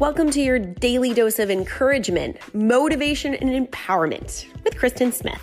Welcome to your daily dose of encouragement, motivation, and empowerment with Kristen Smith.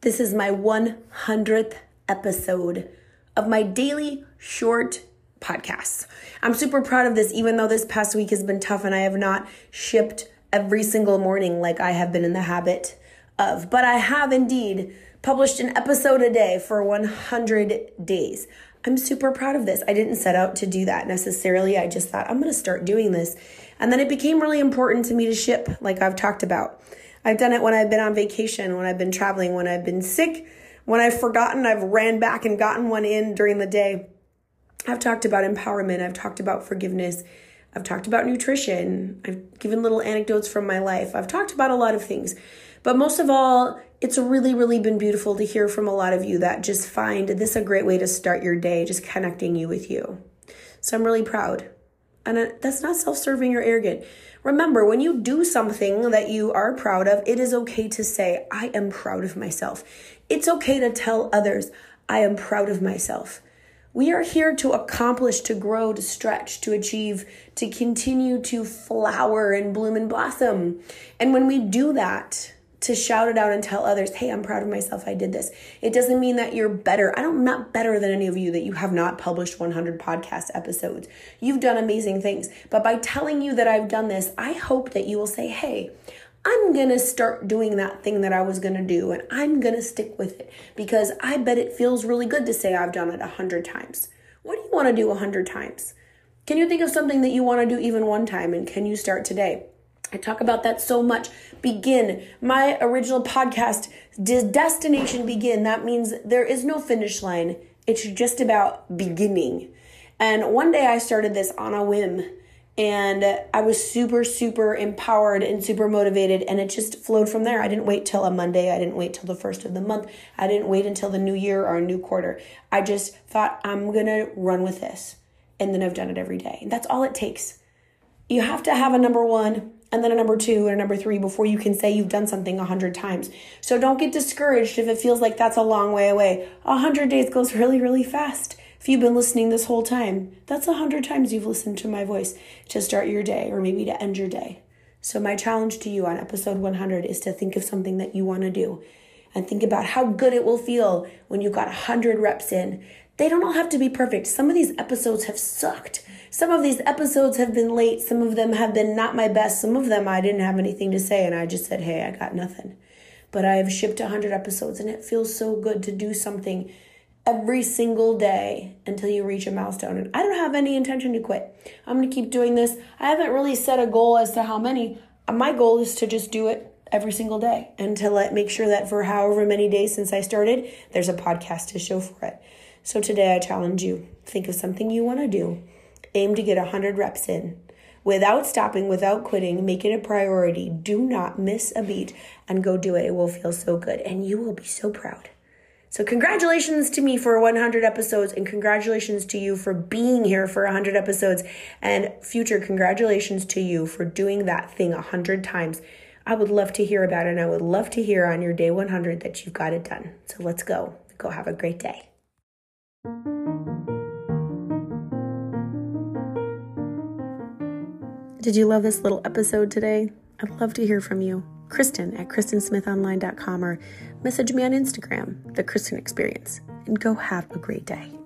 This is my 100th episode of my daily short podcasts. I'm super proud of this, even though this past week has been tough and I have not shipped every single morning like I have been in the habit of. But I have indeed published an episode a day for 100 days. I'm super proud of this. I didn't set out to do that necessarily. I just thought I'm going to start doing this. And then it became really important to me to ship, like I've talked about. I've done it when I've been on vacation, when I've been traveling, when I've been sick, when I've forgotten, I've ran back and gotten one in during the day. I've talked about empowerment, I've talked about forgiveness, I've talked about nutrition, I've given little anecdotes from my life, I've talked about a lot of things. But most of all, it's really, really been beautiful to hear from a lot of you that just find this a great way to start your day, just connecting you with you. So I'm really proud. And uh, that's not self serving or arrogant. Remember, when you do something that you are proud of, it is okay to say, I am proud of myself. It's okay to tell others, I am proud of myself. We are here to accomplish, to grow, to stretch, to achieve, to continue to flower and bloom and blossom. And when we do that, to shout it out and tell others, hey, I'm proud of myself, I did this. It doesn't mean that you're better. I don't, I'm not better than any of you that you have not published 100 podcast episodes. You've done amazing things. But by telling you that I've done this, I hope that you will say, hey, I'm gonna start doing that thing that I was gonna do and I'm gonna stick with it because I bet it feels really good to say I've done it a hundred times. What do you wanna do a hundred times? Can you think of something that you wanna do even one time and can you start today? I talk about that so much. Begin. My original podcast, Destination Begin, that means there is no finish line. It's just about beginning. And one day I started this on a whim and I was super, super empowered and super motivated, and it just flowed from there. I didn't wait till a Monday, I didn't wait till the first of the month, I didn't wait until the new year or a new quarter. I just thought, I'm gonna run with this. And then I've done it every day. And that's all it takes. You have to have a number one and then a number two and a number three before you can say you've done something a hundred times. So don't get discouraged if it feels like that's a long way away. A hundred days goes really, really fast. If you've been listening this whole time, that's a hundred times you've listened to my voice to start your day or maybe to end your day. So my challenge to you on episode 100 is to think of something that you want to do and think about how good it will feel when you've got 100 reps in. They don't all have to be perfect. Some of these episodes have sucked. Some of these episodes have been late. Some of them have been not my best. Some of them I didn't have anything to say and I just said, hey, I got nothing. But I have shipped 100 episodes and it feels so good to do something every single day until you reach a milestone. And I don't have any intention to quit. I'm going to keep doing this. I haven't really set a goal as to how many. My goal is to just do it every single day and to let make sure that for however many days since I started, there's a podcast to show for it. So today I challenge you. Think of something you want to do Aim to get 100 reps in. Without stopping, without quitting, make it a priority. Do not miss a beat and go do it. It will feel so good and you will be so proud. So, congratulations to me for 100 episodes, and congratulations to you for being here for 100 episodes, and future congratulations to you for doing that thing 100 times. I would love to hear about it, and I would love to hear on your day 100 that you've got it done. So, let's go. Go have a great day. Did you love this little episode today? I'd love to hear from you. Kristen at KristenSmithOnline.com or message me on Instagram, The Kristen Experience, and go have a great day.